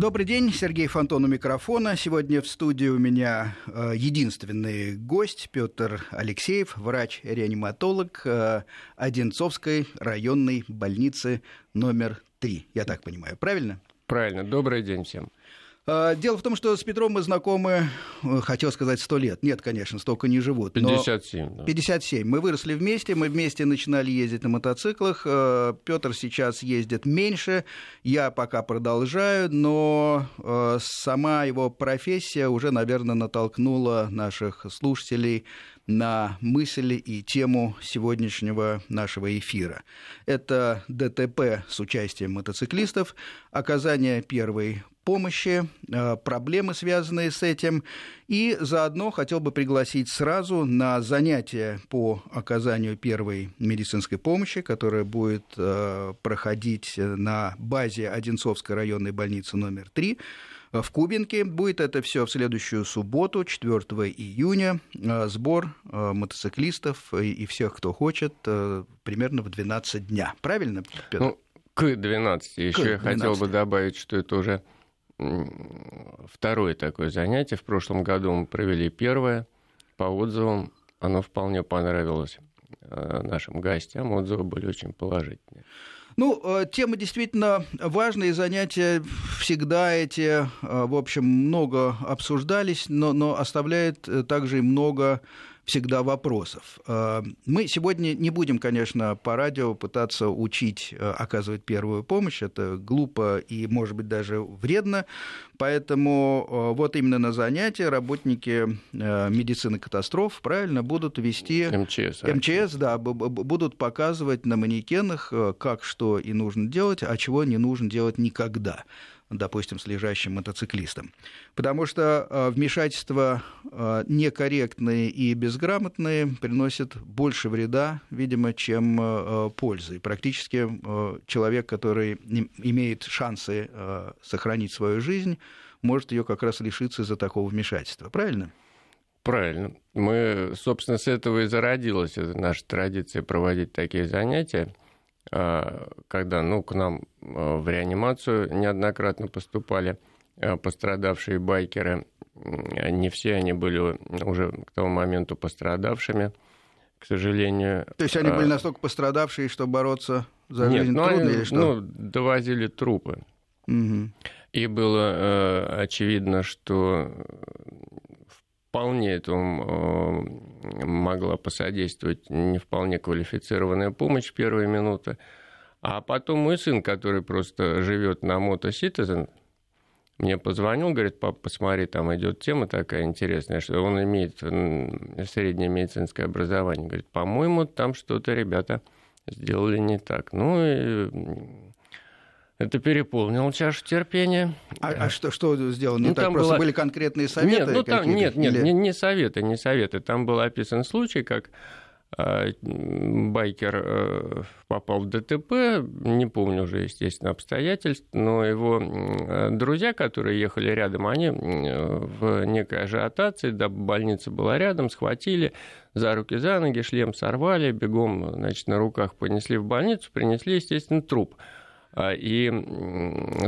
Добрый день, Сергей Фонтон у микрофона. Сегодня в студии у меня э, единственный гость Петр Алексеев, врач-реаниматолог э, Одинцовской районной больницы номер 3. Я так понимаю, правильно? Правильно. Добрый день всем. А, дело в том, что с Петром мы знакомы, э, хотел сказать, сто лет. Нет, конечно, столько не живут. 57. Да. 57. Мы выросли вместе, мы вместе начинали ездить на мотоциклах. Э, Петр сейчас ездит меньше, я пока продолжаю, но э, сама его профессия уже, наверное, натолкнула наших слушателей на мысль и тему сегодняшнего нашего эфира. Это ДТП с участием мотоциклистов, оказание первой помощи, э, проблемы, связанные с этим. И заодно хотел бы пригласить сразу на занятие по оказанию первой медицинской помощи, которое будет э, проходить на базе Одинцовской районной больницы номер 3 в Кубинке. Будет это все в следующую субботу, 4 июня. Э, сбор мотоциклистов и всех, кто хочет, примерно в 12 дня. Правильно, Петр? Ну, к 12. Еще я хотел бы добавить, что это уже второе такое занятие. В прошлом году мы провели первое. По отзывам оно вполне понравилось э, нашим гостям. Отзывы были очень положительные. Ну, э, тема действительно важная, занятия всегда эти, э, в общем, много обсуждались, но, но оставляет также и много всегда вопросов. Э, мы сегодня не будем, конечно, по радио пытаться учить э, оказывать первую помощь. Это глупо и, может быть, даже вредно. Поэтому э, вот именно на занятия работники медицины катастроф, правильно, будут вести... МЧС. МЧС, да, будут показывать на манекенах, как что и нужно делать, а чего не нужно делать никогда допустим, с лежащим мотоциклистом. Потому что э, вмешательства э, некорректные и безграмотные приносят больше вреда, видимо, чем э, пользы. И практически человек, который имеет шансы сохранить свою жизнь, может ее как раз лишиться из-за такого вмешательства. Правильно? Правильно. Мы, собственно, с этого и зародилась наша традиция проводить такие занятия. А, когда ну, к нам а, в реанимацию неоднократно поступали а, пострадавшие байкеры. Не все они были уже к тому моменту пострадавшими, к сожалению. То есть они были настолько пострадавшие, что бороться за Нет, жизнь ну, трудно они, или что? Ну, довозили трупы. Угу. И было э, очевидно, что вполне этому э, могла посодействовать не вполне квалифицированная помощь в первые минуты. А потом мой сын, который просто живет на Moto мне позвонил, говорит, папа, посмотри, там идет тема такая интересная, что он имеет среднее медицинское образование. Говорит, по-моему, там что-то ребята сделали не так. Ну и это переполнило чашу терпения. А, а что, что сделано ну, так? Там Просто была... были конкретные советы? Нет, ну, там, нет, нет Или... не, не советы, не советы. Там был описан случай, как э, байкер э, попал в ДТП, не помню уже, естественно, обстоятельств, но его э, друзья, которые ехали рядом, они в некой ажиотации, да, больница была рядом, схватили за руки, за ноги, шлем сорвали, бегом, значит, на руках понесли в больницу, принесли, естественно, труп. А, и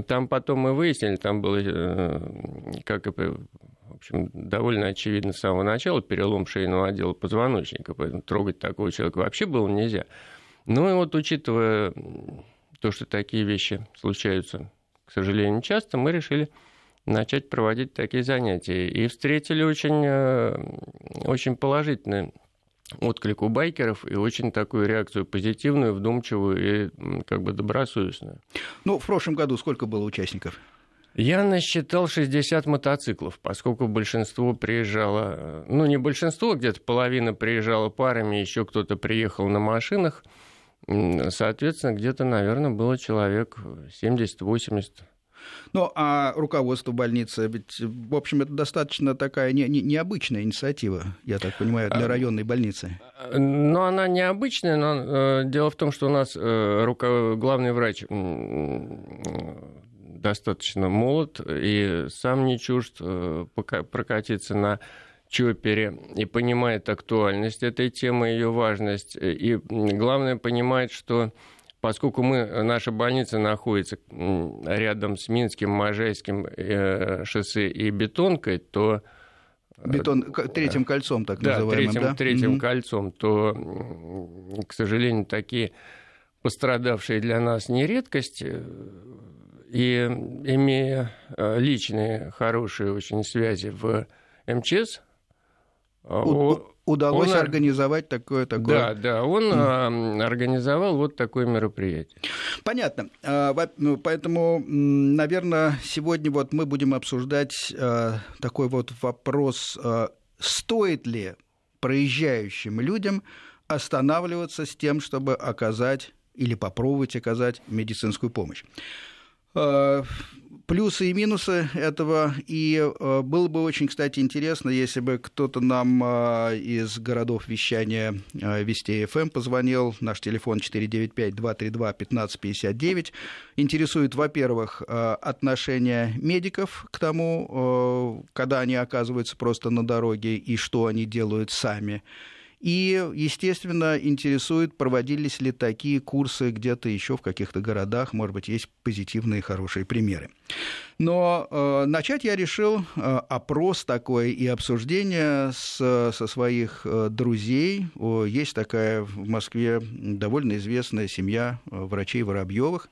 там потом мы выяснили, там было, э, как и в общем, довольно очевидно с самого начала, перелом шейного отдела позвоночника, поэтому трогать такого человека вообще было нельзя. Ну и вот учитывая то, что такие вещи случаются, к сожалению, часто, мы решили начать проводить такие занятия. И встретили очень, э, очень положительное отклик у байкеров и очень такую реакцию позитивную, вдумчивую и как бы добросовестную. Ну, в прошлом году сколько было участников? Я насчитал 60 мотоциклов, поскольку большинство приезжало, ну не большинство, где-то половина приезжала парами, еще кто-то приехал на машинах. Соответственно, где-то, наверное, было человек 70-80 ну, а руководство больницы, ведь, в общем, это достаточно такая не, не, необычная инициатива, я так понимаю, для а, районной больницы. Ну, она необычная, но э, дело в том, что у нас э, руко... главный врач достаточно молод и сам не чужд э, прокатиться на чопере и понимает актуальность этой темы, ее важность. И главное, понимает, что поскольку мы, наша больница находится рядом с Минским, Можайским э, шоссе и Бетонкой, то... Э, Бетон третьим кольцом, так да, называемым, третьим, да? третьим mm-hmm. кольцом, то, к сожалению, такие пострадавшие для нас не редкость. Э, и имея личные хорошие очень связи в МЧС, у, удалось он, организовать такое, такое. Да, да, он mm. организовал вот такое мероприятие. Понятно. А, ну, поэтому, наверное, сегодня вот мы будем обсуждать а, такой вот вопрос, а, стоит ли проезжающим людям останавливаться с тем, чтобы оказать или попробовать оказать медицинскую помощь плюсы и минусы этого. И э, было бы очень, кстати, интересно, если бы кто-то нам э, из городов вещания э, Вести ФМ позвонил. Наш телефон 495-232-1559. Интересует, во-первых, отношение медиков к тому, когда они оказываются просто на дороге и что они делают сами. И, естественно, интересует, проводились ли такие курсы где-то еще в каких-то городах, может быть, есть позитивные хорошие примеры. Но э, начать я решил э, опрос такой и обсуждение с, со своих э, друзей. О, есть такая в Москве довольно известная семья э, врачей Воробьевых,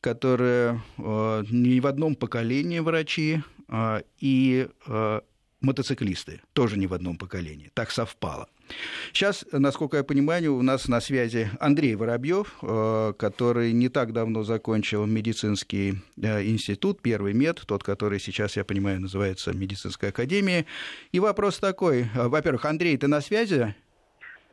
которые э, не в одном поколении врачи, э, и э, мотоциклисты, тоже не в одном поколении. Так совпало. Сейчас, насколько я понимаю, у нас на связи Андрей Воробьев, э, который не так давно закончил медицинский э, институт, первый мед, тот, который сейчас, я понимаю, называется медицинская академия. И вопрос такой. Э, во-первых, Андрей, ты на связи?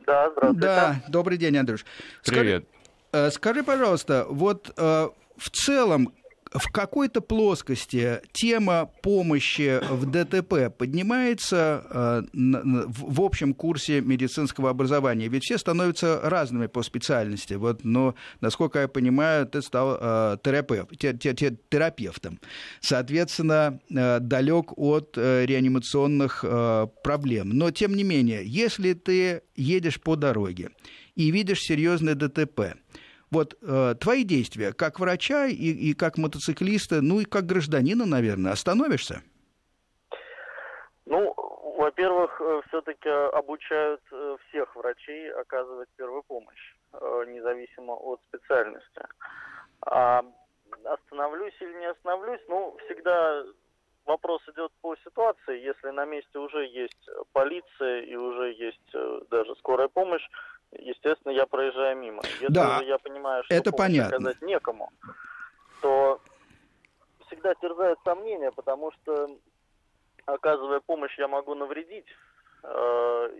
Да, здравствуйте. Да, добрый день, Андрюш. Привет. Скажи, скажи пожалуйста, вот в целом, в какой-то плоскости тема помощи в ДТП поднимается э, в общем курсе медицинского образования? Ведь все становятся разными по специальности. Вот, но, насколько я понимаю, ты стал э, терапевт, терапевтом. Соответственно, э, далек от реанимационных проблем. Но, тем не менее, если ты едешь по дороге и видишь серьезное ДТП, вот э, твои действия как врача и, и как мотоциклиста, ну и как гражданина, наверное, остановишься? Ну, во-первых, э, все-таки обучают э, всех врачей оказывать первую помощь, э, независимо от специальности. А остановлюсь или не остановлюсь, ну, всегда вопрос идет по ситуации. Если на месте уже есть полиция и уже есть даже скорая помощь, естественно, я проезжаю мимо. Если да, я понимаю, что это понятно. оказать некому, то всегда терзают сомнения, потому что, оказывая помощь, я могу навредить. Э,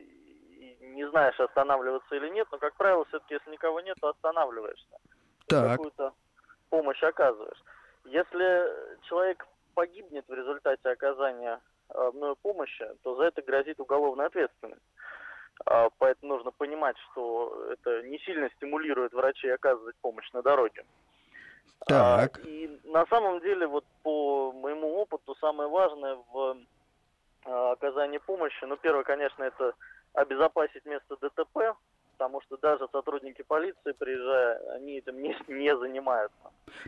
не знаешь, останавливаться или нет, но, как правило, все-таки, если никого нет, то останавливаешься. Так. Какую-то помощь оказываешь. Если человек погибнет в результате оказания э, мною помощи, то за это грозит уголовная ответственность. А, поэтому нужно понимать, что это не сильно стимулирует врачей оказывать помощь на дороге. А, так. И на самом деле, вот по моему опыту, самое важное в а, оказании помощи, ну, первое, конечно, это обезопасить место ДТП, потому что даже сотрудники полиции, приезжая, они этим не, не занимаются.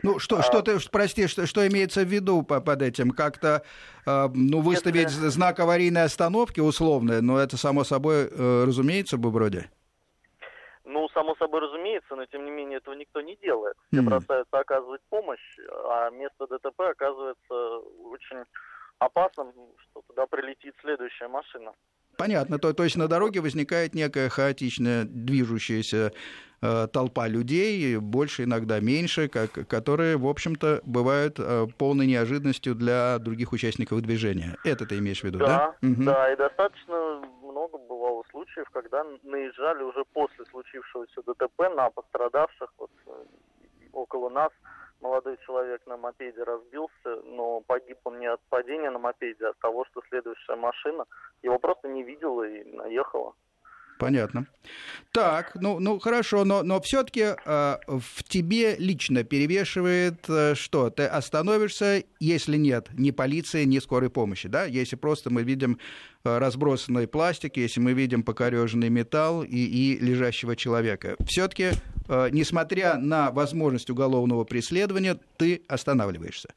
Ну, что, а, что ты, прости, что, что имеется в виду под этим? Как-то э, ну, выставить если... знак аварийной остановки условно, но это само собой э, разумеется бы вроде? Ну, само собой разумеется, но тем не менее этого никто не делает. Все mm. бросаются оказывать помощь, а место ДТП оказывается очень опасным, что туда прилетит следующая машина. Понятно, то, то есть на дороге возникает некая хаотичная движущаяся э, толпа людей, больше иногда меньше, как, которые, в общем-то, бывают э, полной неожиданностью для других участников движения. Это ты имеешь в виду, да? Да, угу. да и достаточно много бывало случаев, когда наезжали уже после случившегося ДТП на пострадавших вот, э, около нас молодой человек на мопеде разбился, но погиб он не от падения на мопеде, а от того, что следующая машина его просто не видела и наехала. Понятно. Так, ну, ну хорошо, но, но все-таки э, в тебе лично перевешивает э, что? Ты остановишься, если нет ни полиции, ни скорой помощи, да? Если просто мы видим э, разбросанный пластик, если мы видим покореженный металл и, и лежащего человека. Все-таки э, несмотря на возможность уголовного преследования, ты останавливаешься?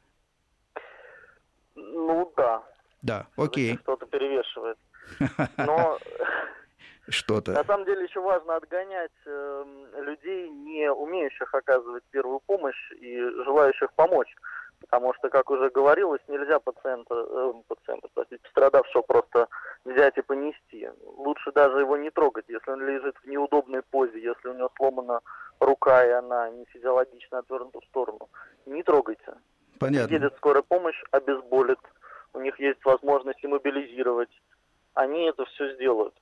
Ну да. Да, окей. Что-то перевешивает. Но что-то. На самом деле еще важно отгонять э, людей, не умеющих оказывать первую помощь и желающих помочь. Потому что, как уже говорилось, нельзя пациента, э, пациента простите, пострадавшего просто взять и понести. Лучше даже его не трогать, если он лежит в неудобной позе, если у него сломана рука и она не физиологично отвернута в сторону. Не трогайте. Понятно. Едет скорая помощь, обезболит, у них есть возможность иммобилизировать. Они это все сделают.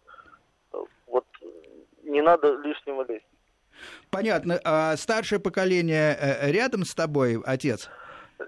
Вот не надо лишнего лезть. Понятно. А старшее поколение э, рядом с тобой, отец?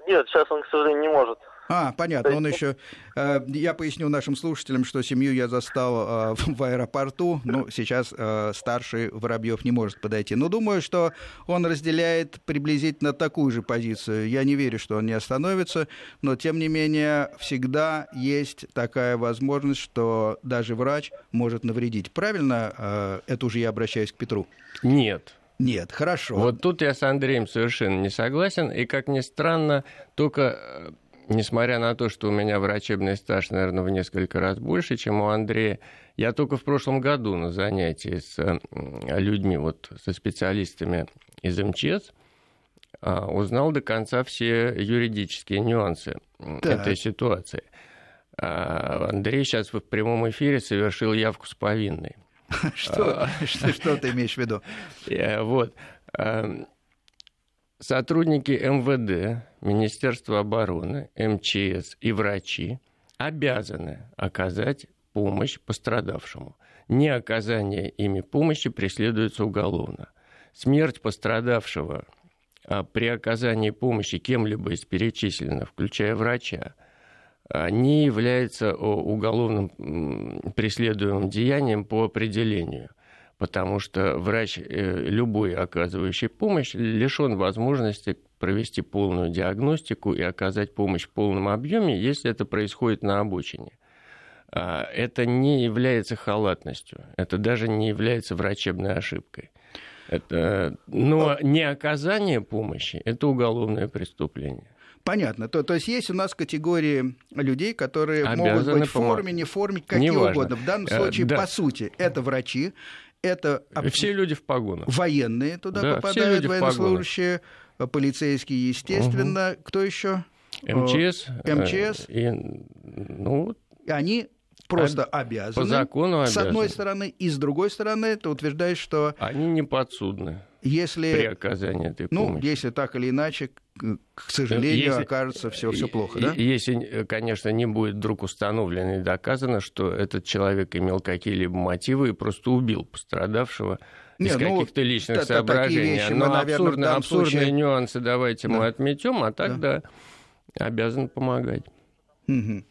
Нет, сейчас он, к сожалению, не может. А, понятно, он еще... Э, я поясню нашим слушателям, что семью я застал э, в аэропорту. Ну, сейчас э, старший Воробьев не может подойти. Но думаю, что он разделяет приблизительно такую же позицию. Я не верю, что он не остановится, но, тем не менее, всегда есть такая возможность, что даже врач может навредить. Правильно? Это уже я обращаюсь к Петру. Нет. Нет, хорошо. Вот тут я с Андреем совершенно не согласен. И, как ни странно, только несмотря на то, что у меня врачебный стаж, наверное, в несколько раз больше, чем у Андрея, я только в прошлом году на занятии с людьми, вот со специалистами из МЧС, а, узнал до конца все юридические нюансы так. этой ситуации. А, Андрей сейчас в прямом эфире совершил явку с повинной. Что, а. что, что ты имеешь в виду? Вот сотрудники МВД, Министерства обороны, МЧС и врачи обязаны оказать помощь пострадавшему. Не оказание ими помощи преследуется уголовно. Смерть пострадавшего а при оказании помощи кем-либо из перечисленных, включая врача, а, не является уголовным преследуемым деянием по определению потому что врач, э, любой оказывающий помощь, лишен возможности провести полную диагностику и оказать помощь в полном объеме, если это происходит на обочине. А, это не является халатностью, это даже не является врачебной ошибкой. Это, но не оказание помощи – это уголовное преступление. Понятно. То, то есть есть у нас категории людей, которые Обязаны могут быть в форме, не в форме, какие Неважно. угодно. В данном э, случае, да. по сути, это врачи, это... Все люди в погонах. Военные туда да, попадают, военнослужащие, полицейские, естественно. Угу. Кто еще? МЧС. МЧС. И, ну, они просто а, обязаны. По закону обязаны. С одной стороны, и с другой стороны, ты утверждаешь, что... Они не подсудны если, при оказании этой ну, помощи. Ну, если так или иначе, к сожалению, если, окажется все, все плохо, да? Если, конечно, не будет вдруг установлено и доказано, что этот человек имел какие-либо мотивы и просто убил пострадавшего из ну, каких-то личных соображений. Вещи Но мы, наверное, абсурдные, абсурдные случае... нюансы давайте да. мы отметем, а так да. да обязан помогать. Угу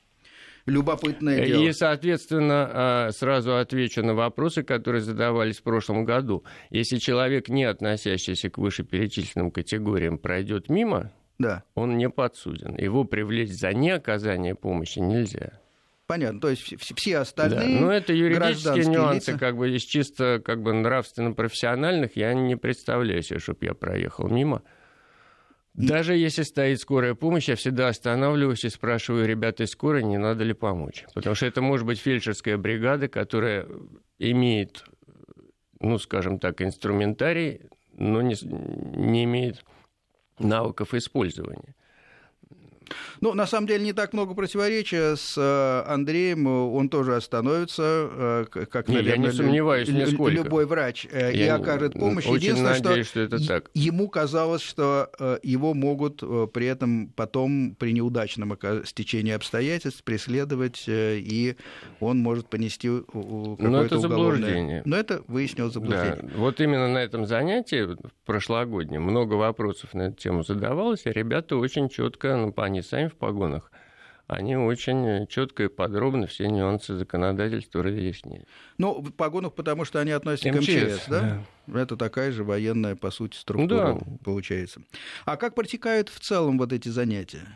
любопытное дело. И, соответственно, а, сразу отвечу на вопросы, которые задавались в прошлом году. Если человек, не относящийся к вышеперечисленным категориям, пройдет мимо, да. он не подсуден. Его привлечь за неоказание помощи нельзя. Понятно, то есть все остальные. Да, но это юридические нюансы, лица. как бы из чисто как бы нравственно-профессиональных я не представляю себе, чтобы я проехал мимо. Даже если стоит скорая помощь, я всегда останавливаюсь и спрашиваю ребята из скорой, не надо ли помочь. Потому что это может быть фельдшерская бригада, которая имеет, ну, скажем так, инструментарий, но не, не имеет навыков использования. Ну, на самом деле, не так много противоречия с э, Андреем. Он тоже остановится, э, как, наверное, я не сомневаюсь нисколько. любой врач, э, я и окажет помощь. Очень Единственное, надеюсь, что, что это так. ему казалось, что его могут при этом потом при неудачном стечении обстоятельств преследовать, и он может понести какое-то Но это заблуждение. Но это выяснилось заблуждение. Да. Вот именно на этом занятии прошлогоднем много вопросов на эту тему задавалось, и ребята очень четко, ну, они сами в погонах, они очень четко и подробно все нюансы законодательства разъяснили. Ну, в погонах, потому что они относятся МЧС, к МЧС, да? да? Это такая же военная, по сути, структура да. получается. А как протекают в целом вот эти занятия?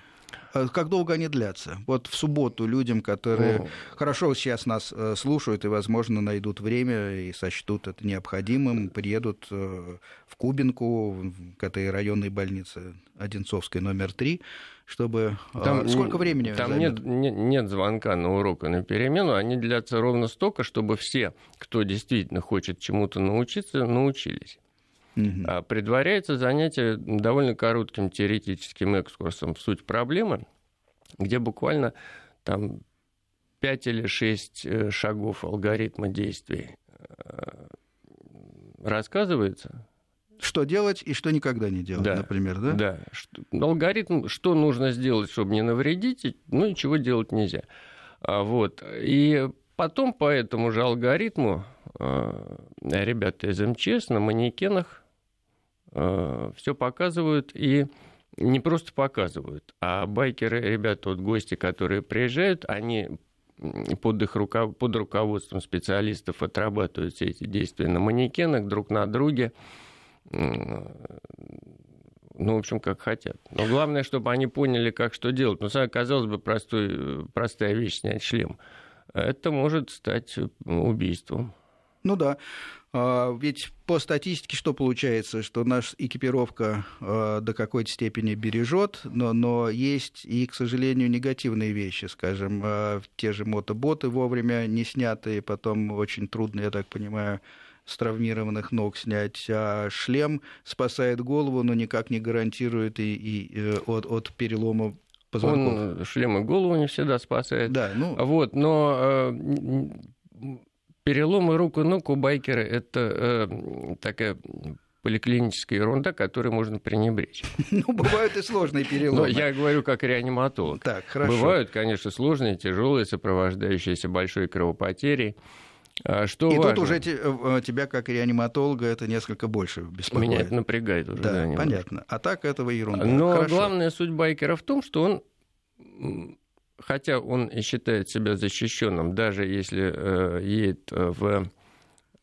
А как долго они длятся? Вот в субботу людям, которые О. хорошо сейчас нас э, слушают и, возможно, найдут время и сочтут это необходимым, приедут э, в Кубинку, к этой районной больнице Одинцовской номер 3, чтобы... Там, Сколько времени Там нет, нет, нет звонка на урок и на перемену, они длятся ровно столько, чтобы все, кто действительно хочет чему-то научиться, научились. Угу. Предваряется занятие довольно коротким теоретическим экскурсом в суть проблемы, где буквально там 5 или 6 э, шагов алгоритма действий э, рассказывается. Что делать и что никогда не делать, да, например, да? Да. Алгоритм, что нужно сделать, чтобы не навредить, ну и чего делать нельзя. А вот. И потом по этому же алгоритму э, ребята из МЧС на манекенах все показывают и не просто показывают, а байкеры, ребята, вот гости, которые приезжают, они под их руков... под руководством специалистов отрабатывают все эти действия на манекенах друг на друге. Ну, в общем, как хотят. Но главное, чтобы они поняли, как что делать. Ну, казалось бы, простой, простая вещь снять шлем. Это может стать убийством. Ну да. А, ведь по статистике что получается, что наша экипировка а, до какой-то степени бережет, но, но есть и, к сожалению, негативные вещи, скажем, а, те же мотоботы вовремя не снятые, потом очень трудно, я так понимаю, с травмированных ног снять, а шлем спасает голову, но никак не гарантирует и, и э, от, от перелома позвонков. Он шлем и голову не всегда спасает. Да, ну... Вот, но Переломы рук и ног у байкера – это э, такая поликлиническая ерунда, которой можно пренебречь. Ну, бывают и сложные переломы. Но я говорю как реаниматолог. Так, хорошо. Бывают, конечно, сложные, тяжелые, сопровождающиеся большой кровопотерей. А что и важно? тут уже э, тебя, как реаниматолога, это несколько больше беспокоит. Меня это напрягает уже. Да, да понятно. А так этого ерунда. Но Хорошо. главная суть байкера в том, что он хотя он и считает себя защищенным, даже если э, едет э, в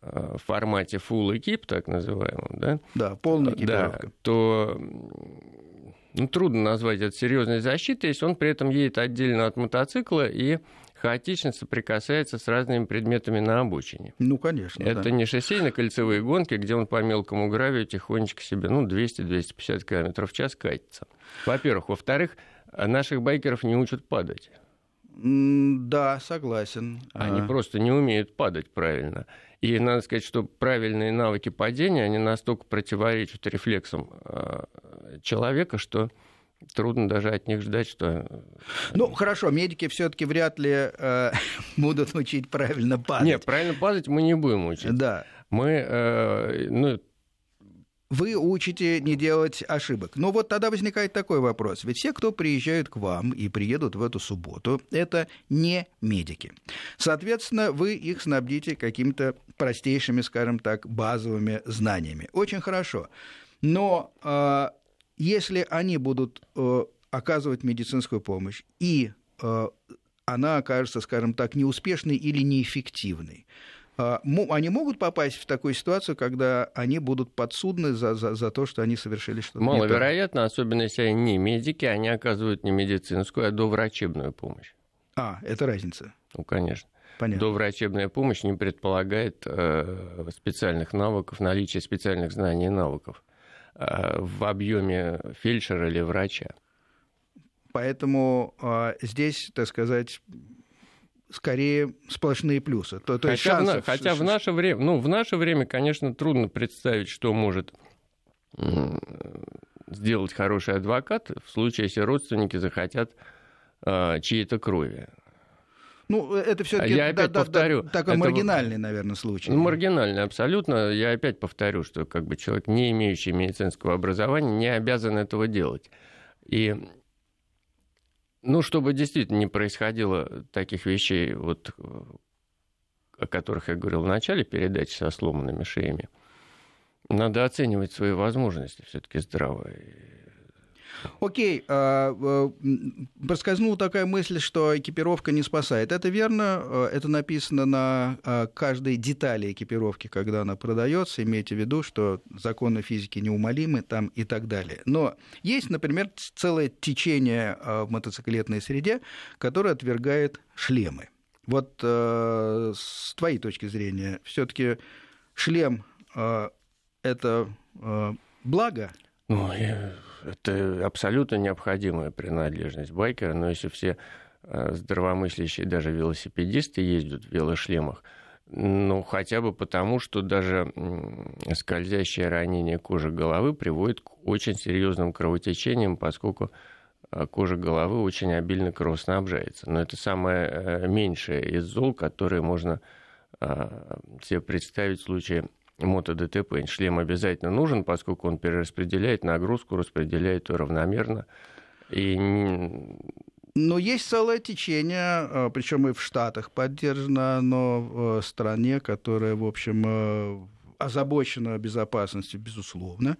э, формате full экип, так называемом, да? Да, полная экипировка. Да, то ну, трудно назвать это серьезной защитой, если он при этом едет отдельно от мотоцикла и хаотично соприкасается с разными предметами на обочине. Ну, конечно. Это да. не шоссейно-кольцевые гонки, где он по мелкому гравию тихонечко себе, ну, 200-250 км в час катится. Во-первых. Во-вторых, а наших байкеров не учат падать. Да, согласен. Они а... просто не умеют падать правильно. И надо сказать, что правильные навыки падения, они настолько противоречат рефлексам а, человека, что трудно даже от них ждать, что... Ну, хорошо, медики все-таки вряд ли э, будут учить правильно падать. Нет, правильно падать мы не будем учить. Да. Мы, э, ну, вы учите не делать ошибок. Но вот тогда возникает такой вопрос. Ведь все, кто приезжают к вам и приедут в эту субботу, это не медики. Соответственно, вы их снабдите какими-то простейшими, скажем так, базовыми знаниями. Очень хорошо. Но э, если они будут э, оказывать медицинскую помощь и э, она окажется, скажем так, неуспешной или неэффективной, они могут попасть в такую ситуацию, когда они будут подсудны за, за, за то, что они совершили что-то Маловероятно, особенно если они не медики, они оказывают не медицинскую, а доврачебную помощь. А, это разница. Ну, конечно. Понятно. Доврачебная помощь не предполагает э, специальных навыков, наличия специальных знаний и навыков э, в объеме фельдшера или врача. Поэтому э, здесь, так сказать, скорее сплошные плюсы. То, то хотя шансов... в, хотя в наше время, ну, в наше время, конечно, трудно представить, что может сделать хороший адвокат в случае, если родственники захотят э, чьей-то крови. Ну, это все-таки я опять да, повторю, да, такой это, маргинальный, наверное, случай. Ну, маргинальный, абсолютно. Я опять повторю, что как бы человек, не имеющий медицинского образования, не обязан этого делать. И ну, чтобы действительно не происходило таких вещей, вот, о которых я говорил в начале передачи со сломанными шеями, надо оценивать свои возможности все-таки здраво. Окей, а, а, проскользнула такая мысль, что экипировка не спасает. Это верно, а, это написано на каждой детали экипировки, когда она продается. Имейте в виду, что законы физики неумолимы там и так далее. Но есть, например, целое течение в мотоциклетной среде, которое отвергает шлемы. Вот с твоей точки зрения, все-таки шлем это благо? Ну, это абсолютно необходимая принадлежность байкера, но если все э, здравомыслящие, даже велосипедисты ездят в велошлемах, ну, хотя бы потому, что даже скользящее ранение кожи головы приводит к очень серьезным кровотечениям, поскольку э, кожа головы очень обильно кровоснабжается. Но это самое э, меньшее из зол, которые можно себе представить в случае мото-ДТП. Шлем обязательно нужен, поскольку он перераспределяет нагрузку, распределяет ее равномерно. И но есть целое течение, э, причем и в Штатах поддержано, но в стране, которая, в общем, э, озабочена безопасностью, безусловно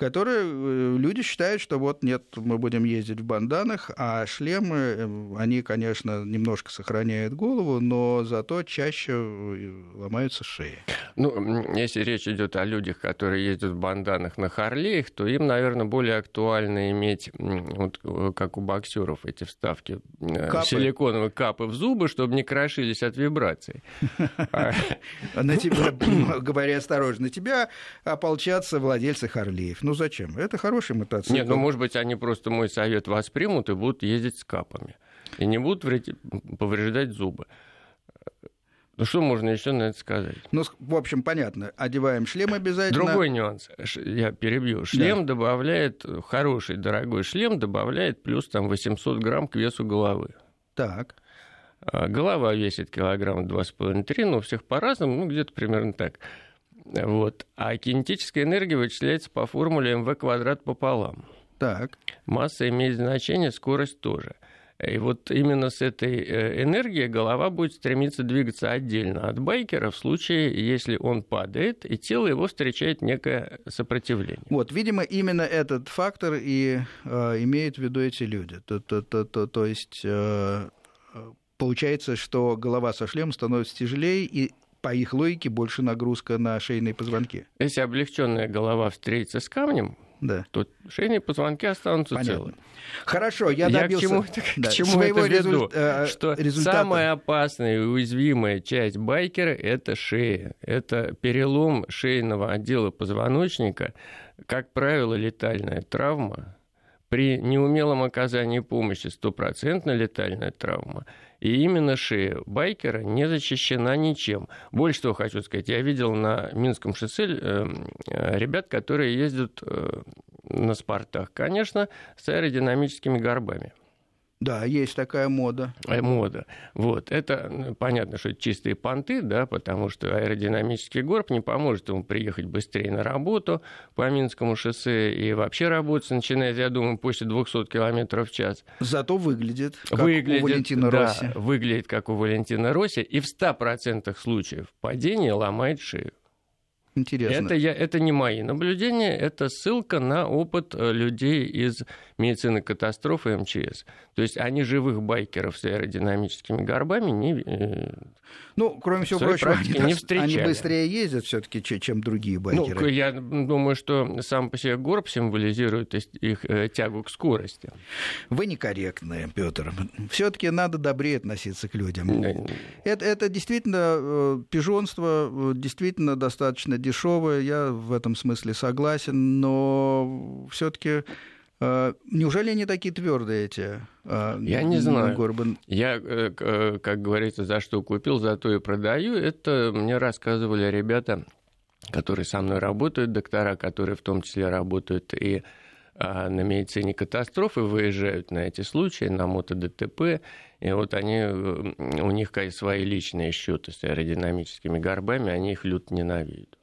которые э, люди считают, что вот нет, мы будем ездить в банданах, а шлемы, э, они, конечно, немножко сохраняют голову, но зато чаще э, ломаются шеи. Ну, если речь идет о людях, которые ездят в банданах на Харлеях, то им, наверное, более актуально иметь, вот, как у боксеров, эти вставки капы. силиконовые капы в зубы, чтобы не крошились от вибраций. На тебя, говоря осторожно, на тебя ополчатся владельцы Харлеев. Ну зачем? Это хороший мотоцикл. Нет, ну может быть они просто мой совет воспримут и будут ездить с капами. И не будут повреждать зубы. Ну что можно еще на это сказать? Ну, в общем, понятно. Одеваем шлем обязательно. Другой нюанс. Я перебью. Шлем да. добавляет, хороший, дорогой шлем добавляет плюс там 800 грамм к весу головы. Так. А, голова весит килограмм 2,5-3, но у всех по-разному, ну, где-то примерно так. Вот. А кинетическая энергия вычисляется по формуле mv квадрат пополам. Так. Масса имеет значение, скорость тоже. И вот именно с этой э, энергией голова будет стремиться двигаться отдельно от байкера в случае, если он падает, и тело его встречает некое сопротивление. Вот, видимо, именно этот фактор и э, имеют в виду эти люди. То, то, то, то, то есть э, получается, что голова со шлемом становится тяжелее, и по их логике, больше нагрузка на шейные позвонки. Если облегченная голова встретится с камнем, да. то шейные позвонки останутся Понятно. целы. Хорошо, я добился я к чему, да, к чему это веду? Результ, э, что результата. самая опасная и уязвимая часть байкера – это шея. Это перелом шейного отдела позвоночника, как правило, летальная травма. При неумелом оказании помощи стопроцентно летальная травма – и именно шея байкера не защищена ничем. Больше того хочу сказать, я видел на Минском шоссе э, ребят, которые ездят э, на спортах, конечно, с аэродинамическими горбами. Да, есть такая мода. Э, мода. Вот. Это понятно, что это чистые понты, да, потому что аэродинамический горб не поможет ему приехать быстрее на работу по Минскому шоссе и вообще работать, начиная, я думаю, после 200 км в час. Зато выглядит как выглядит, у Валентина да, Росси. выглядит как у Валентина Росси, и в 100% случаев падение ломает шею. Интересно. Это, я, это не мои наблюдения, это ссылка на опыт э, людей из медицины катастрофы МЧС. То есть они живых байкеров с аэродинамическими горбами не... Э, ну, кроме всего прочего, они, не встречали. они быстрее ездят все таки чем другие ну, байкеры. Ну, я думаю, что сам по себе горб символизирует их э, тягу к скорости. Вы некорректны, Петр. все таки надо добрее относиться к людям. Это, это действительно пижонство, действительно достаточно дешевое, я в этом смысле согласен, но все-таки э, Неужели они такие твердые эти? Э, я не знаю. Горбан? Я, э, как говорится, за что купил, за то и продаю. Это мне рассказывали ребята, которые со мной работают, доктора, которые в том числе работают и на медицине катастрофы, выезжают на эти случаи, на мото-ДТП, и вот они, у них свои личные счеты с аэродинамическими горбами, они их люто ненавидят.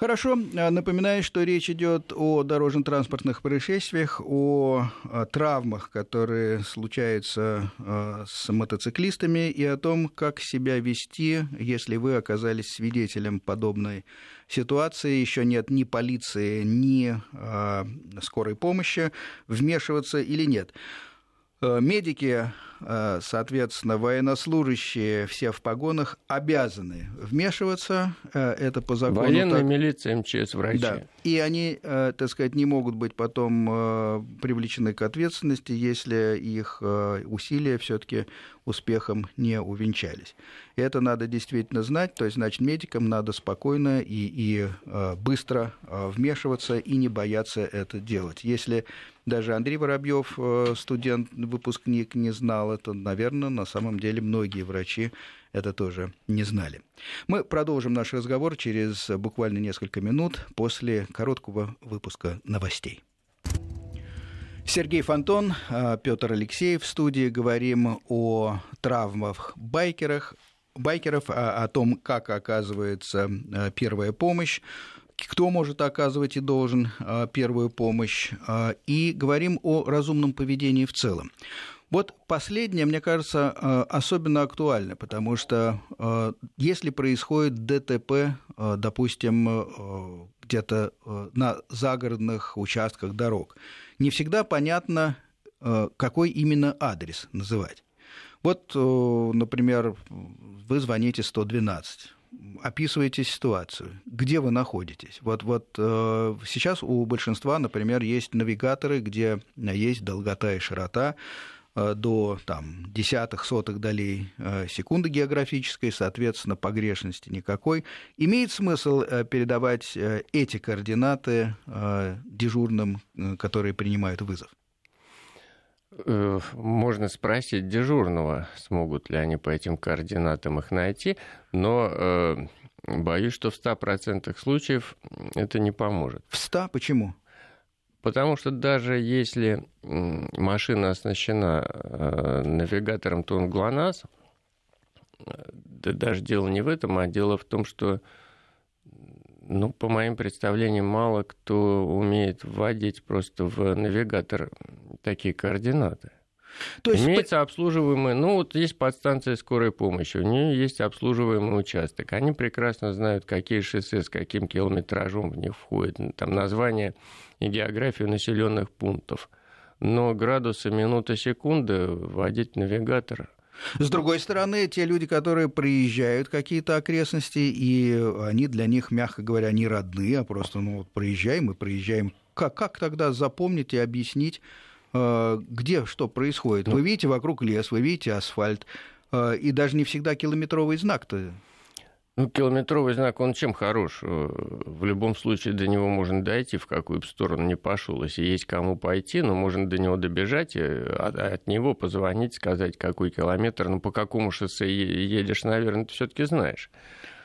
Хорошо. А, напоминаю, что речь идет о дорожно-транспортных происшествиях, о, о травмах, которые случаются э, с мотоциклистами, и о том, как себя вести, если вы оказались свидетелем подобной ситуации. Еще нет ни полиции, ни э, скорой помощи, вмешиваться или нет. Э, медики Э, соответственно, военнослужащие все в погонах обязаны вмешиваться. Э, это по закону. Военная так... милиция, МЧС, врачи. Да. И они, так сказать, не могут быть потом привлечены к ответственности, если их усилия все-таки успехом не увенчались. Это надо действительно знать, то есть, значит, медикам надо спокойно и, и быстро вмешиваться и не бояться это делать. Если даже Андрей Воробьев, студент, выпускник, не знал это, наверное, на самом деле многие врачи это тоже не знали. Мы продолжим наш разговор через буквально несколько минут после короткого выпуска новостей. Сергей Фонтон, а, Петр Алексеев в студии. Говорим о травмах байкерах, байкеров, о, о том, как оказывается а, первая помощь, кто может оказывать и должен а, первую помощь, и говорим о разумном поведении в целом. Вот последнее, мне кажется, э, особенно актуально, потому что если происходит ДТП, допустим, где-то на загородных участках дорог, не всегда понятно, какой именно адрес называть. Вот, например, вы звоните 112, описываете ситуацию, где вы находитесь. Вот, вот сейчас у большинства, например, есть навигаторы, где есть долгота и широта, Э, до там, десятых, сотых долей э, секунды географической, соответственно, погрешности никакой. Имеет смысл э, передавать эти координаты дежурным, которые принимают вызов? Можно спросить дежурного, смогут ли они по этим координатам их найти, но боюсь, что в 100% случаев это не поможет. В 100? Почему? Потому что даже если машина оснащена э, навигатором тон ГЛОНАСС, да даже дело не в этом, а дело в том, что, ну, по моим представлениям, мало кто умеет вводить просто в навигатор такие координаты. То есть... Имеется обслуживаемый, ну вот есть подстанция скорой помощи, у нее есть обслуживаемый участок. Они прекрасно знают, какие шоссе с каким километражом в них входят, там название и географию населенных пунктов. Но градусы, минуты, секунды вводить навигатор с другой стороны, те люди, которые приезжают какие-то окрестности, и они для них, мягко говоря, не родные, а просто, ну, вот проезжаем и проезжаем. Как, как тогда запомнить и объяснить, э, где что происходит? Вы видите вокруг лес, вы видите асфальт, э, и даже не всегда километровый знак-то ну, километровый знак, он чем хорош? Э, в любом случае до него можно дойти, в какую бы сторону не пошел. Если есть кому пойти, но можно до него добежать, от, от него позвонить, сказать, какой километр, ну, по какому шоссе едешь, наверное, ты все таки знаешь.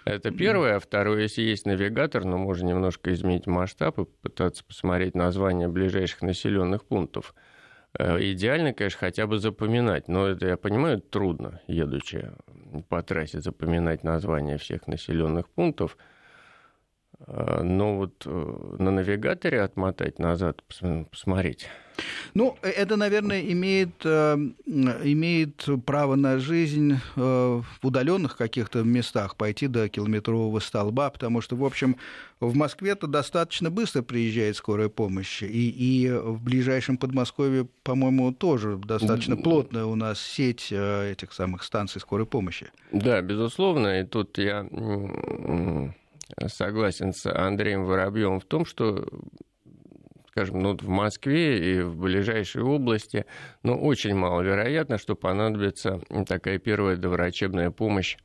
Это первое. А второе, если есть навигатор, но ну, можно немножко изменить масштаб и пытаться посмотреть название ближайших населенных пунктов. Э, идеально, конечно, хотя бы запоминать, но это, я понимаю, трудно, едучи по трассе, запоминать названия всех населенных пунктов. Э, но вот э, на навигаторе отмотать назад, посмотреть ну, это, наверное, имеет, э, имеет право на жизнь э, в удаленных каких-то местах пойти до километрового столба, потому что, в общем, в Москве-то достаточно быстро приезжает скорая помощь, и, и в ближайшем Подмосковье, по-моему, тоже достаточно плотная у нас сеть э, этих самых станций скорой помощи. Да, безусловно, и тут я согласен с Андреем Воробьевым в том, что скажем, ну, в Москве и в ближайшей области, но очень маловероятно, что понадобится такая первая доврачебная помощь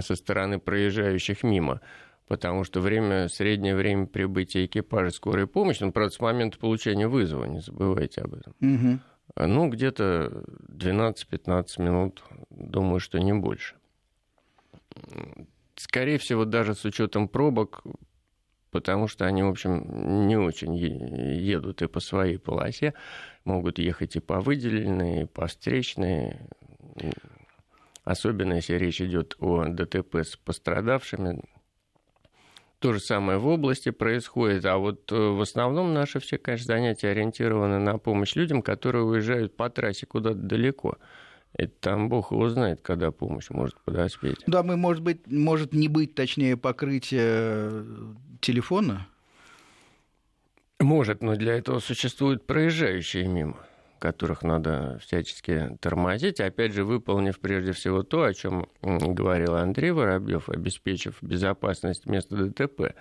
со стороны проезжающих мимо потому что время, среднее время прибытия экипажа скорой помощи, ну, правда, с момента получения вызова, не забывайте об этом, угу. ну, где-то 12-15 минут, думаю, что не больше. Скорее всего, даже с учетом пробок, потому что они, в общем, не очень едут и по своей полосе, могут ехать и по выделенной, и по встречной, особенно если речь идет о ДТП с пострадавшими, То же самое в области происходит. А вот э, в основном наши все, конечно, занятия ориентированы на помощь людям, которые уезжают по трассе куда-то далеко. Это там Бог его знает, когда помощь может подоспеть. Да, мы, может быть, может не быть, точнее, покрытие телефона? Может, но для этого существуют проезжающие мимо которых надо всячески тормозить, опять же, выполнив прежде всего то, о чем говорил Андрей Воробьев, обеспечив безопасность места ДТП,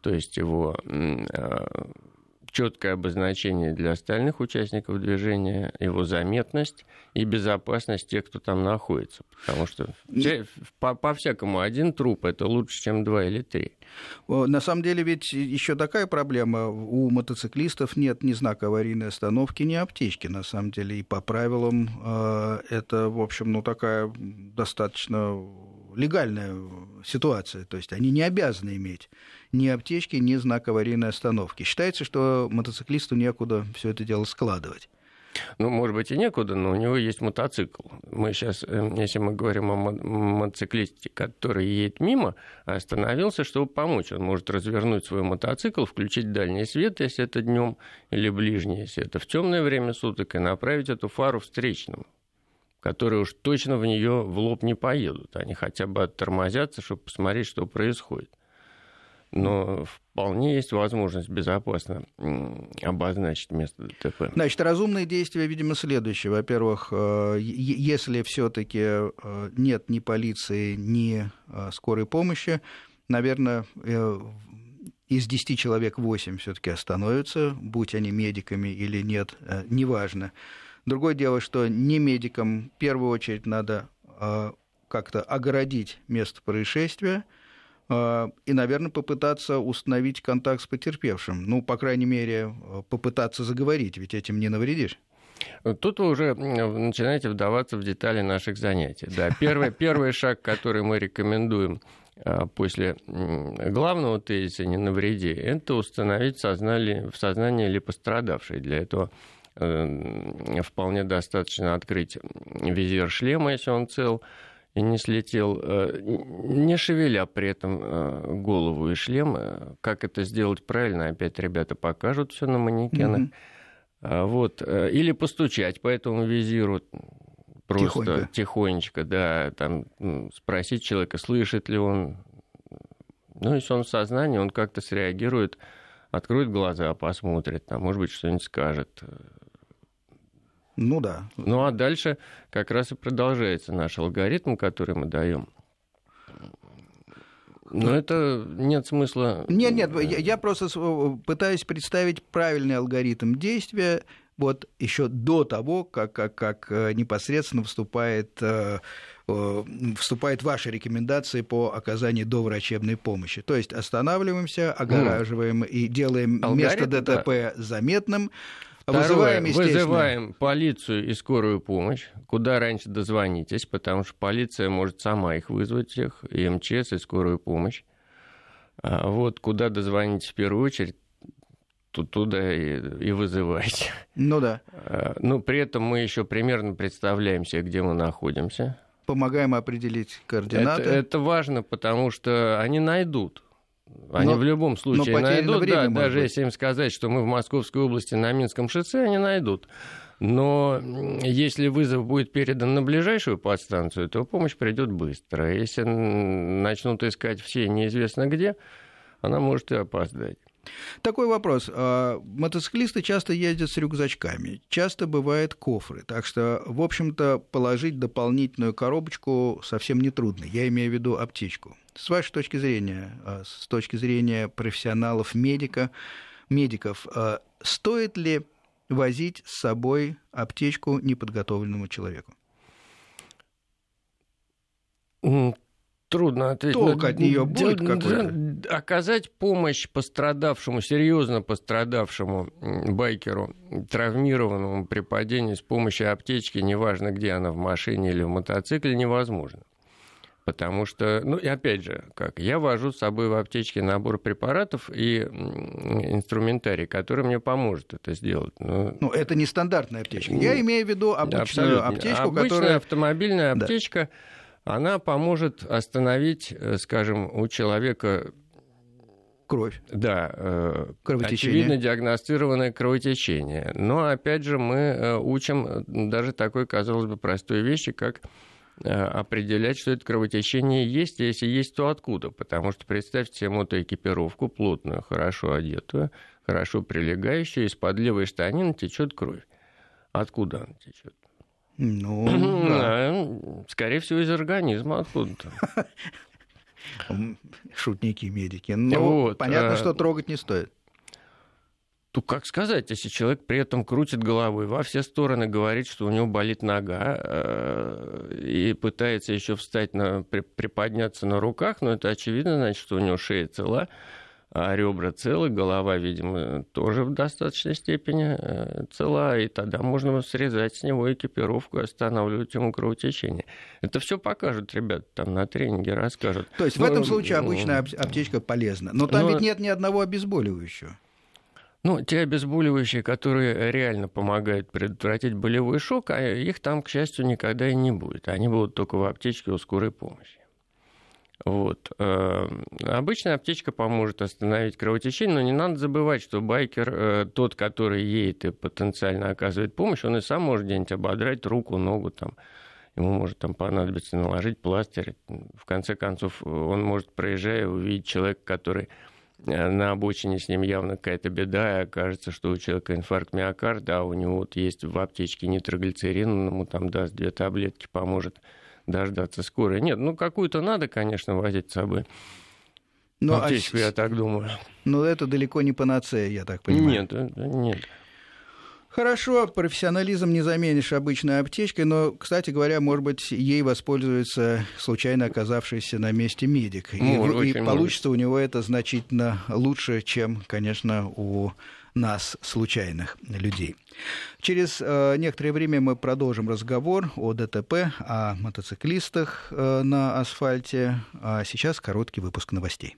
то есть его а, четкое обозначение для остальных участников движения, его заметность и безопасность тех, кто там находится. Потому что по- по-всякому один труп это лучше, чем два или три. На самом деле ведь еще такая проблема. У мотоциклистов нет ни знака аварийной остановки, ни аптечки, на самом деле. И по правилам э, это, в общем, ну такая достаточно легальная ситуация. То есть они не обязаны иметь ни аптечки, ни знак аварийной остановки. Считается, что мотоциклисту некуда все это дело складывать. Ну, может быть, и некуда, но у него есть мотоцикл. Мы сейчас, э, если мы говорим о мотоциклисте, который едет мимо, остановился, чтобы помочь. Он может развернуть свой мотоцикл, включить дальний свет, если это днем, или ближний, если это в темное время суток, и направить эту фару встречному которые уж точно в нее в лоб не поедут. Они хотя бы оттормозятся, чтобы посмотреть, что происходит. Но вполне есть возможность безопасно обозначить место ДТП. Значит, разумные действия, видимо, следующие. Во-первых, э, если все-таки э, нет ни полиции, ни э, скорой помощи, наверное, из 10 человек 8 все-таки остановятся, будь они медиками или нет, неважно. Другое дело, что не медикам в первую очередь надо а, как-то огородить место происшествия а, и, наверное, попытаться установить контакт с потерпевшим. Ну, по крайней мере, попытаться заговорить, ведь этим не навредишь. Тут вы уже начинаете вдаваться в детали наших занятий. Да, первый, первый шаг, который мы рекомендуем а, после главного тезиса «не навреди», это установить сознание, в сознании ли пострадавшей. Для этого вполне достаточно открыть визир шлема, если он цел и не слетел, э, не шевеля при этом э, голову и шлем. Как это сделать правильно, опять ребята покажут все на манекенах. Mm-hmm. Вот. Или постучать по этому визиру просто тихонько, тихонечко да, там, спросить человека, слышит ли он. Ну, если он в сознании, он как-то среагирует, откроет глаза, посмотрит, там, может быть, что-нибудь скажет. Ну да. Ну а дальше как раз и продолжается наш алгоритм, который мы даем. Но это нет смысла. Нет, нет, я, я просто пытаюсь представить правильный алгоритм действия вот еще до того, как, как, как э, непосредственно вступает, э, э, вступает ваши рекомендации по оказанию доврачебной помощи. То есть останавливаемся, огораживаем mm. и делаем Алгоритм, место ДТП да. заметным. Второе, вызываем, вызываем полицию и скорую помощь. Куда раньше дозвонитесь, потому что полиция может сама их вызвать всех, и МЧС, и скорую помощь. А вот куда дозвонить в первую очередь, то туда и, и вызывайте. Ну да. А, ну, при этом мы еще примерно представляем себе, где мы находимся. Помогаем определить координаты. Это, это важно, потому что они найдут. Они но, в любом случае найдут, время, да, даже быть. если им сказать, что мы в Московской области на Минском шоссе, они найдут. Но если вызов будет передан на ближайшую подстанцию, то помощь придет быстро. Если начнут искать все неизвестно где, она может и опоздать. Такой вопрос. А, мотоциклисты часто ездят с рюкзачками, часто бывают кофры, так что, в общем-то, положить дополнительную коробочку совсем нетрудно. Я имею в виду аптечку. С вашей точки зрения, а, с точки зрения профессионалов, медика, медиков, а, стоит ли возить с собой аптечку неподготовленному человеку? Трудно ответить. Толк от нее будет какой-то? Оказать помощь пострадавшему, серьезно пострадавшему байкеру, травмированному при падении с помощью аптечки, неважно где она, в машине или в мотоцикле, невозможно. Потому что, ну и опять же, как я вожу с собой в аптечке набор препаратов и инструментарий, который мне поможет это сделать. Ну, ну это не стандартная аптечка. Я имею в виду обычную Абсолютно. аптечку, Обычная которая... автомобильная аптечка. Да она поможет остановить, э, скажем, у человека Кровь. Да, э, очевидно диагностированное кровотечение. Но, опять же, мы э, учим даже такой, казалось бы, простой вещи, как определять, что это кровотечение есть, а если есть, то откуда. Потому что представьте себе мотоэкипировку, плотную, хорошо одетую, хорошо прилегающую, из-под левой штанины течет кровь. Откуда она течет? Ну, да. Скорее всего, из организма откуда-то. Шутники, медики. Ну, вот, понятно, а... что трогать не стоит. То как сказать, если человек при этом крутит головой во все стороны, говорит, что у него болит нога, э, и пытается еще встать, на, приподняться на руках, но это очевидно, значит, что у него шея цела, а ребра целы, голова, видимо, тоже в достаточной степени э, цела, и тогда можно срезать с него экипировку и останавливать ему кровотечение. Это все покажут ребята там на тренинге, расскажут. То есть но, в этом случае обычная аптечка полезна. Но там но... ведь нет ни одного обезболивающего. Ну, те обезболивающие, которые реально помогают предотвратить болевой шок, а их там, к счастью, никогда и не будет. Они будут только в аптечке у скорой помощи. Вот. Э, обычная аптечка поможет остановить кровотечение, но не надо забывать, что байкер, э, тот, который едет и потенциально оказывает помощь, он и сам может где-нибудь ободрать руку, ногу, там, ему может там понадобиться наложить пластырь. В конце концов, он может, проезжая, увидеть человека, который на обочине с ним явно какая-то беда, и окажется, что у человека инфаркт миокарда, а у него вот есть в аптечке нитроглицерин, он ему там даст две таблетки, поможет дождаться скорой. Нет, ну какую-то надо, конечно, возить с собой. Ну, Аптечку, а... я так думаю. Но это далеко не панацея, я так понимаю. Нет, нет. Хорошо, профессионализм не заменишь обычной аптечкой, но, кстати говоря, может быть, ей воспользуется случайно оказавшийся на месте медик. Может, и, и получится может. у него это значительно лучше, чем, конечно, у нас, случайных людей. Через э, некоторое время мы продолжим разговор о ДТП, о мотоциклистах э, на асфальте. А сейчас короткий выпуск новостей.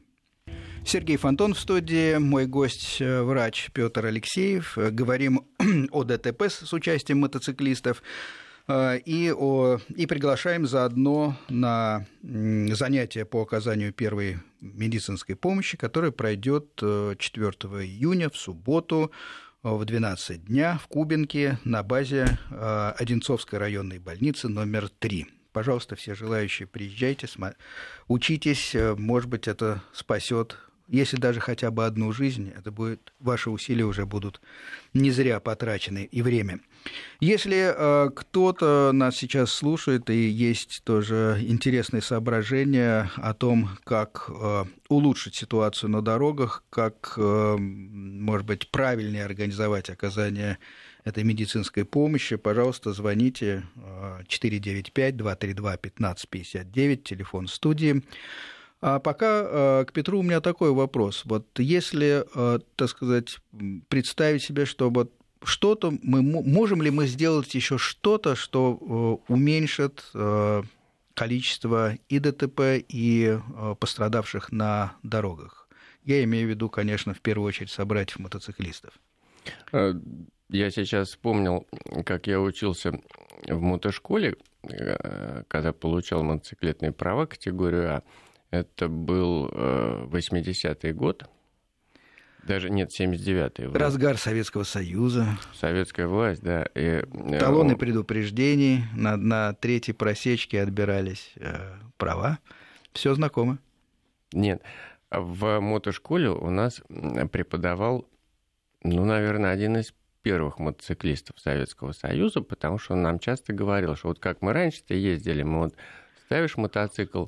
Сергей Фонтон в студии, мой гость, э, врач Петр Алексеев. Говорим о ДТП с участием мотоциклистов. Э, и, о, и приглашаем заодно на занятие по оказанию первой медицинской помощи, которое пройдет 4 э, июня в субботу э, в 12 дня в Кубинке на базе Одинцовской районной больницы номер 3. Пожалуйста, все желающие, приезжайте, учитесь, может быть, это спасет если даже хотя бы одну жизнь, это будет, ваши усилия уже будут не зря потрачены и время. Если э, кто-то нас сейчас слушает и есть тоже интересные соображения о том, как э, улучшить ситуацию на дорогах, как, э, может быть, правильнее организовать оказание этой медицинской помощи, пожалуйста, звоните 495-232-1559, телефон студии. А пока э, к Петру у меня такой вопрос. Вот если, э, так сказать, представить себе, что вот что-то мы можем ли мы сделать еще что-то, что э, уменьшит количество и ДТП, и пострадавших на дорогах? Я имею в виду, конечно, в первую очередь собратьев-мотоциклистов. Я сейчас вспомнил, как я учился в мотошколе, когда получал мотоциклетные права категорию А. Это был 80-й э, год. Даже нет, 79-й. Разгар Советского Союза. Советская власть, да. И, э, Талоны предупреждений, на, на третьей просечке отбирались э, права. Все знакомо. Нет. В мотошколе у нас преподавал, ну, наверное, один из первых мотоциклистов Советского Союза, потому что он нам часто говорил, что вот как мы раньше-то ездили, мы вот ставишь мотоцикл,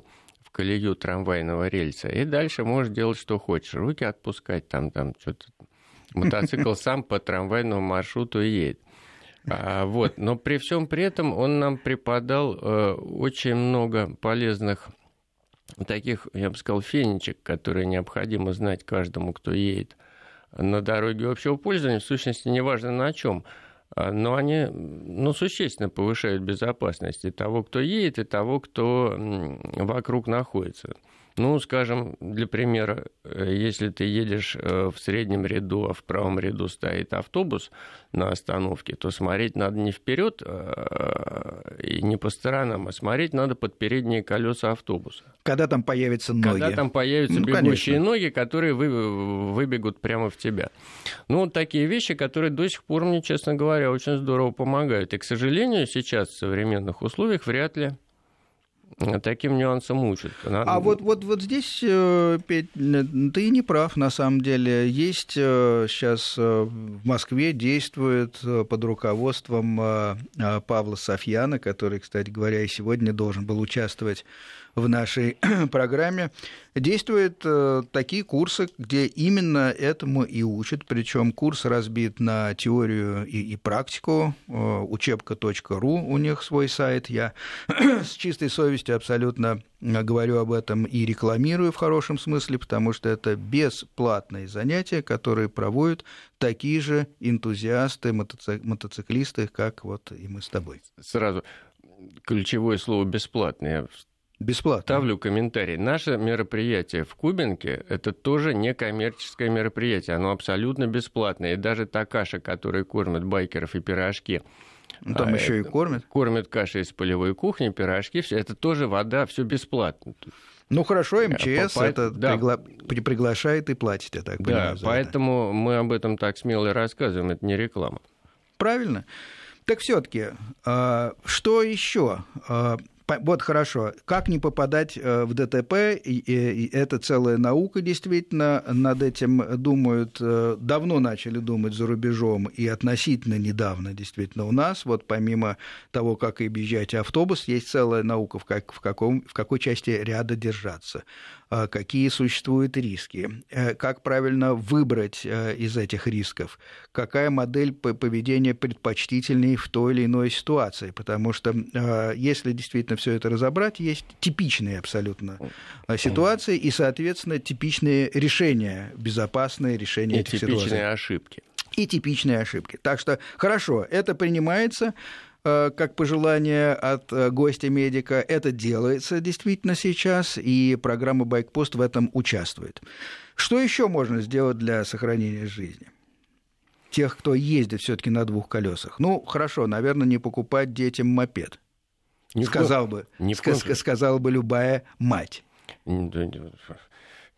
колею трамвайного рельса, и дальше можешь делать, что хочешь. Руки отпускать, там, там, что-то. Мотоцикл сам по трамвайному маршруту едет. А, вот. Но при всем при этом он нам преподал э, очень много полезных таких, я бы сказал, фенечек, которые необходимо знать каждому, кто едет на дороге общего пользования, в сущности, неважно на чем. А, но они ну, существенно повышают безопасность и того, кто едет, и того, кто вокруг находится. Ну, скажем, для примера, э, если ты едешь э, в среднем ряду, а в правом ряду стоит автобус на остановке, то смотреть надо не вперед а, и не по сторонам, а смотреть надо под передние колеса автобуса. Когда там появятся ноги. Когда там появятся ну, бегущие конечно. ноги, которые вы, выбегут прямо в тебя. Ну, вот такие вещи, которые до сих пор мне, честно говоря, очень здорово помогают. И, к сожалению, сейчас в современных условиях вряд ли таким нюансом учат. А вот, вот, вот здесь, э, Петь, ты не прав, на самом деле. Есть сейчас э, э, в Москве действует под руководством Павла Софьяна, который, кстати говоря, и сегодня должен был участвовать в нашей программе, действуют э, такие курсы, где именно этому и учат. Причем курс разбит на теорию и, и практику. Э, учебка.ру у них свой сайт. Я с чистой совестью абсолютно говорю об этом и рекламирую в хорошем смысле, потому что это бесплатные занятия, которые проводят такие же энтузиасты, мотоциклисты, как вот и мы с тобой. Сразу ключевое слово «бесплатные». Бесплатно. Ставлю комментарий. Наше мероприятие в Кубинке – это тоже не коммерческое мероприятие. Оно абсолютно бесплатное. И даже та каша, которая кормит байкеров и пирожки, ну, там а еще и кормят. Кормят кашей из полевой кухни, пирожки, все это тоже вода, все бесплатно. Ну хорошо, МЧС по, это да. пригла... приглашает и платит, я так понимаю. Да, поэтому это. мы об этом так смело и рассказываем, это не реклама. Правильно. Так все-таки, а, что еще? Вот хорошо. Как не попадать э, в ДТП? И это целая наука, действительно. Над этим думают, э, давно начали думать за рубежом, и относительно недавно, действительно, у нас. Вот помимо того, как объезжать автобус, есть целая наука, в, как, в, каком, в какой части ряда держаться. А, какие существуют риски, э, как правильно выбрать э, из этих рисков, какая модель поведения предпочтительнее в той или иной ситуации, потому что а, если действительно все это разобрать, есть типичные абсолютно ситуации и, соответственно, типичные решения, безопасные решения и этих типичные ситуаций. ошибки и типичные ошибки. Так что хорошо, это принимается. Э, как пожелание от э, гостя медика. Это делается действительно сейчас, и программа «Байкпост» в этом участвует. Что еще можно сделать для сохранения жизни? Тех, кто ездит все-таки на двух колесах. Ну, хорошо, наверное, не покупать детям мопед. Не сказал бы, не ск- сказала бы любая мать.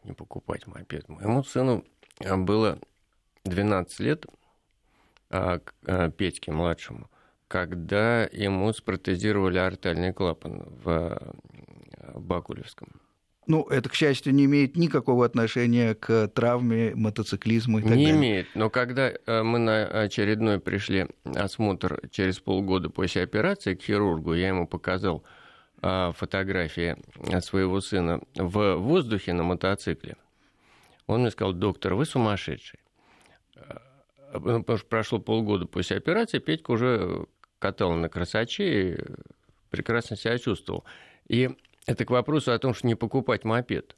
Не покупать мопед. Моему сыну э, было 12 лет, а Петьке младшему когда ему спротезировали артальный клапан в Бакулевском. Ну, это, к счастью, не имеет никакого отношения к травме, мотоциклизму и так не далее. Не имеет, но когда э, мы на очередной пришли осмотр через полгода после операции к хирургу, я ему показал э, фотографии своего сына в воздухе на мотоцикле. Он мне сказал, доктор, вы сумасшедший. Э, потому что прошло полгода после операции, Петька уже катал на красаче прекрасно себя чувствовал. И это к вопросу о том, что не покупать мопед.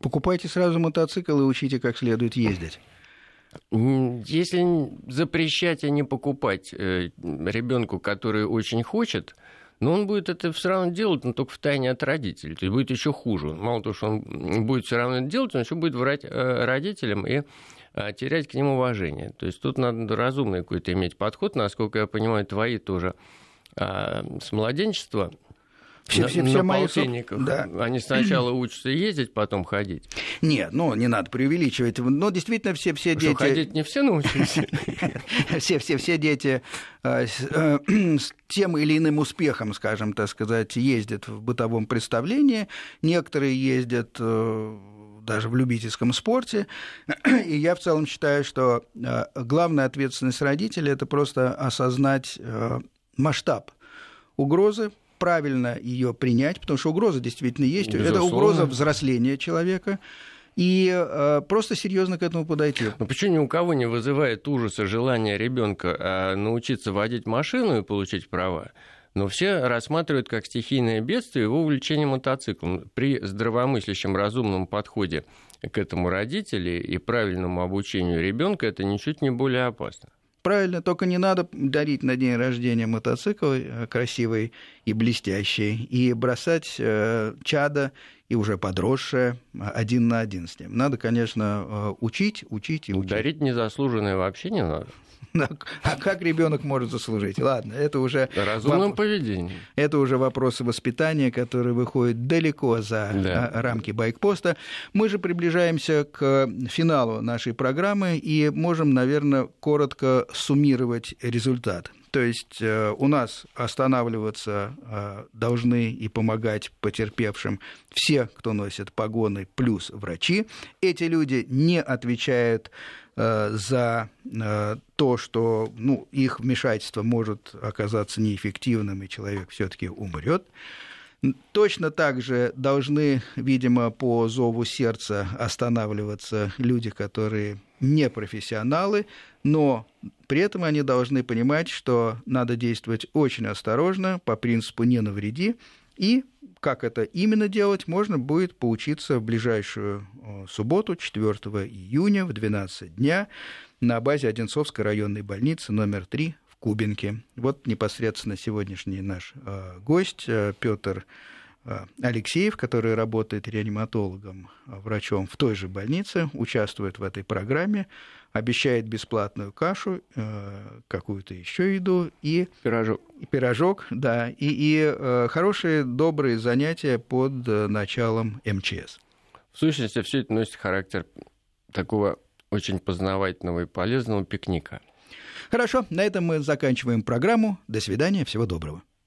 Покупайте сразу мотоцикл и учите, как следует ездить. Если запрещать, а не покупать э, ребенку, который очень хочет, но он будет это все равно делать, но только в тайне от родителей. То есть будет еще хуже. Мало того, что он будет все равно это делать, он еще будет врать э, родителям и терять к ним уважение. То есть тут надо разумный какой-то иметь подход, насколько я понимаю, твои тоже а, с младенчества все, на, все, все на мои да. Они сначала учатся ездить, потом ходить. Нет, ну не надо преувеличивать. Но действительно все, все дети... Что, ходить не все научились? Все, все, все дети э, э, с тем или иным успехом, скажем так сказать, ездят в бытовом представлении. Некоторые ездят э, даже в любительском спорте. И я в целом считаю, что э, главная ответственность родителей – это просто осознать э, масштаб угрозы, правильно ее принять, потому что угроза действительно есть. Безусловно. Это угроза взросления человека и э, просто серьезно к этому подойти. Но почему ни у кого не вызывает ужаса желание ребенка э, научиться водить машину и получить права? Но все рассматривают как стихийное бедствие его увлечение мотоциклом. При здравомыслящем разумном подходе к этому родители и правильному обучению ребенка это ничуть не более опасно. Правильно, только не надо дарить на день рождения мотоцикл э, красивый и блестящий, и бросать э, чада и уже подросшее один на один с ним. Надо, конечно, э, учить, учить и учить. Дарить незаслуженное вообще не надо. А как ребенок может заслужить? Ладно, это уже... Разумным воп... поведением. Это уже вопросы воспитания, которые выходят далеко за да. А, рамки байкпоста. Мы же приближаемся к финалу нашей программы и можем, наверное, коротко суммировать результат. То есть э, у нас останавливаться э, должны и помогать потерпевшим все, кто носит погоны, плюс врачи. Эти люди не отвечают за то, что ну, их вмешательство может оказаться неэффективным, и человек все-таки умрет. Точно так же должны, видимо, по зову сердца останавливаться люди, которые не профессионалы, но при этом они должны понимать, что надо действовать очень осторожно, по принципу «не навреди», и как это именно делать, можно будет поучиться в ближайшую субботу, 4 июня в 12 дня на базе Одинцовской районной больницы номер 3 в Кубинке. Вот непосредственно сегодняшний наш э, гость э, Петр э, Алексеев, который работает реаниматологом, врачом в той же больнице, участвует в этой программе, обещает бесплатную кашу, какую-то еще еду и пирожок, и пирожок, да, и, и хорошие добрые занятия под началом МЧС. В сущности, все это носит характер такого очень познавательного и полезного пикника. Хорошо, на этом мы заканчиваем программу. До свидания, всего доброго.